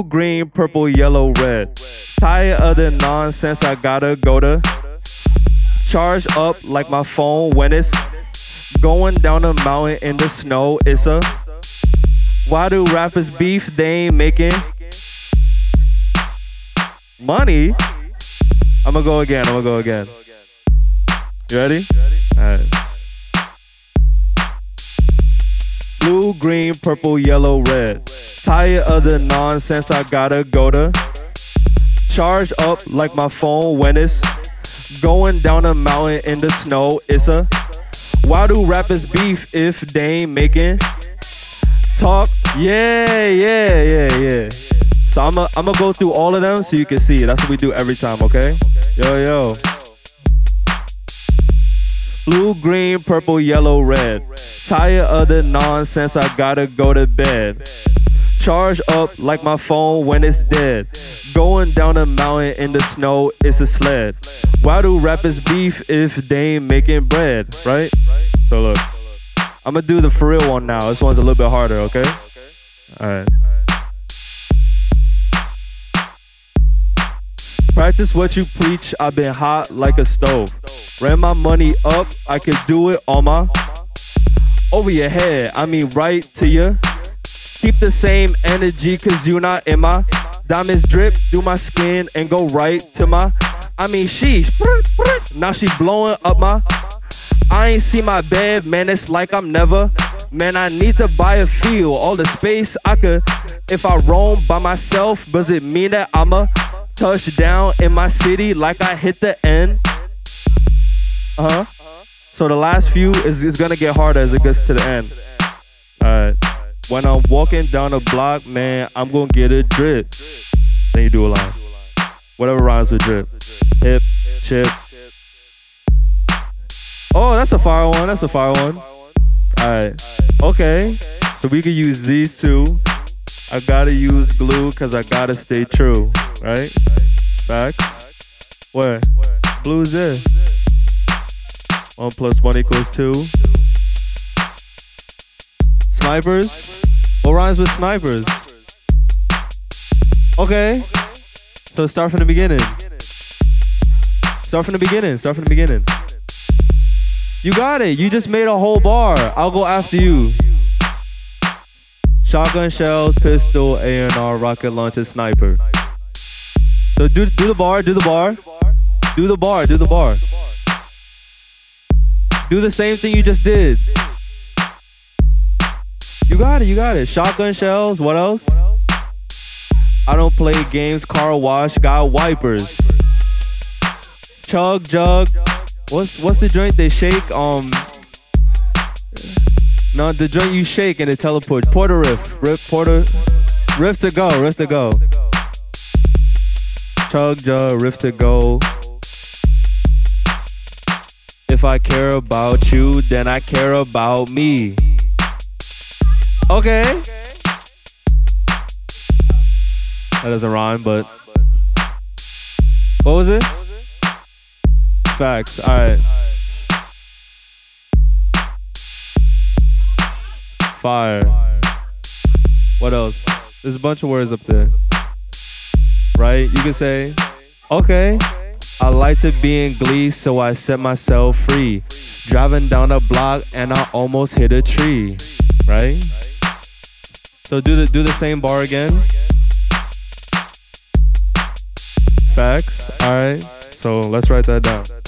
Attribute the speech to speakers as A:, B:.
A: Blue, green, purple, yellow, red. Tired of the nonsense, I gotta go to charge up like my phone when it's going down a mountain in the snow. It's a why do rappers beef? They ain't making money. I'm gonna go again. I'm gonna go again. You ready? Alright. Blue, green, purple, yellow, red. Tired of the nonsense, I gotta go to charge up like my phone when it's going down a mountain in the snow. It's a why do rappers beef if they ain't making talk? Yeah, yeah, yeah, yeah. So I'm gonna I'm go through all of them so you can see. That's what we do every time, okay? Yo, yo. Blue, green, purple, yellow, red. Tired of the nonsense, I gotta go to bed. Charge up like my phone when it's dead. Going down a mountain in the snow, it's a sled. Why do rappers beef if they ain't making bread, right? So look, I'm gonna do the for real one now. This one's a little bit harder, okay? Alright. Practice what you preach, I've been hot like a stove. Ran my money up, I could do it on my over your head. I mean right to you. Keep the same energy cause you not in my diamonds drip through my skin and go right to my I mean she's Now she blowing up my I ain't see my bed, man. It's like I'm never. Man, I need to buy a field. All the space I could. If I roam by myself, does it mean that I'ma touch down in my city like I hit the end? Uh huh. So the last few is, is gonna get harder as it gets to the end. When I'm walking down the block, man, I'm gonna get a drip. Then you do a line. Whatever rhymes with drip. Hip, chip. Oh, that's a fire one. That's a fire one. Alright. Okay. So we can use these two. I gotta use glue because I gotta stay true. Right? Back. Where? Blue's this. One plus one equals two. Snipers? What rhymes with snipers? Okay. So start from the beginning. Start from the beginning. Start from the beginning. You got it. You just made a whole bar. I'll go after you. Shotgun shells, pistol, A&R, rocket launcher, sniper. So do do the bar, do the bar. Do the bar, do the bar. Do the same thing you just did. You got it, you got it. Shotgun shells, what else? I don't play games, car wash, got wipers. Chug jug. What's what's the joint they shake? Um No, the joint you shake and it teleports. Porter riff. Riff porter riff to go, riff to go. Chug jug, riff to go. If I care about you, then I care about me. Okay. That doesn't rhyme, but what was it? Facts. All right. Fire. What else? There's a bunch of words up there. Right? You can say, okay. I like to be in glee, so I set myself free. Driving down a block and I almost hit a tree. Right? So do the do the same bar again. Facts. Alright. So let's write that down.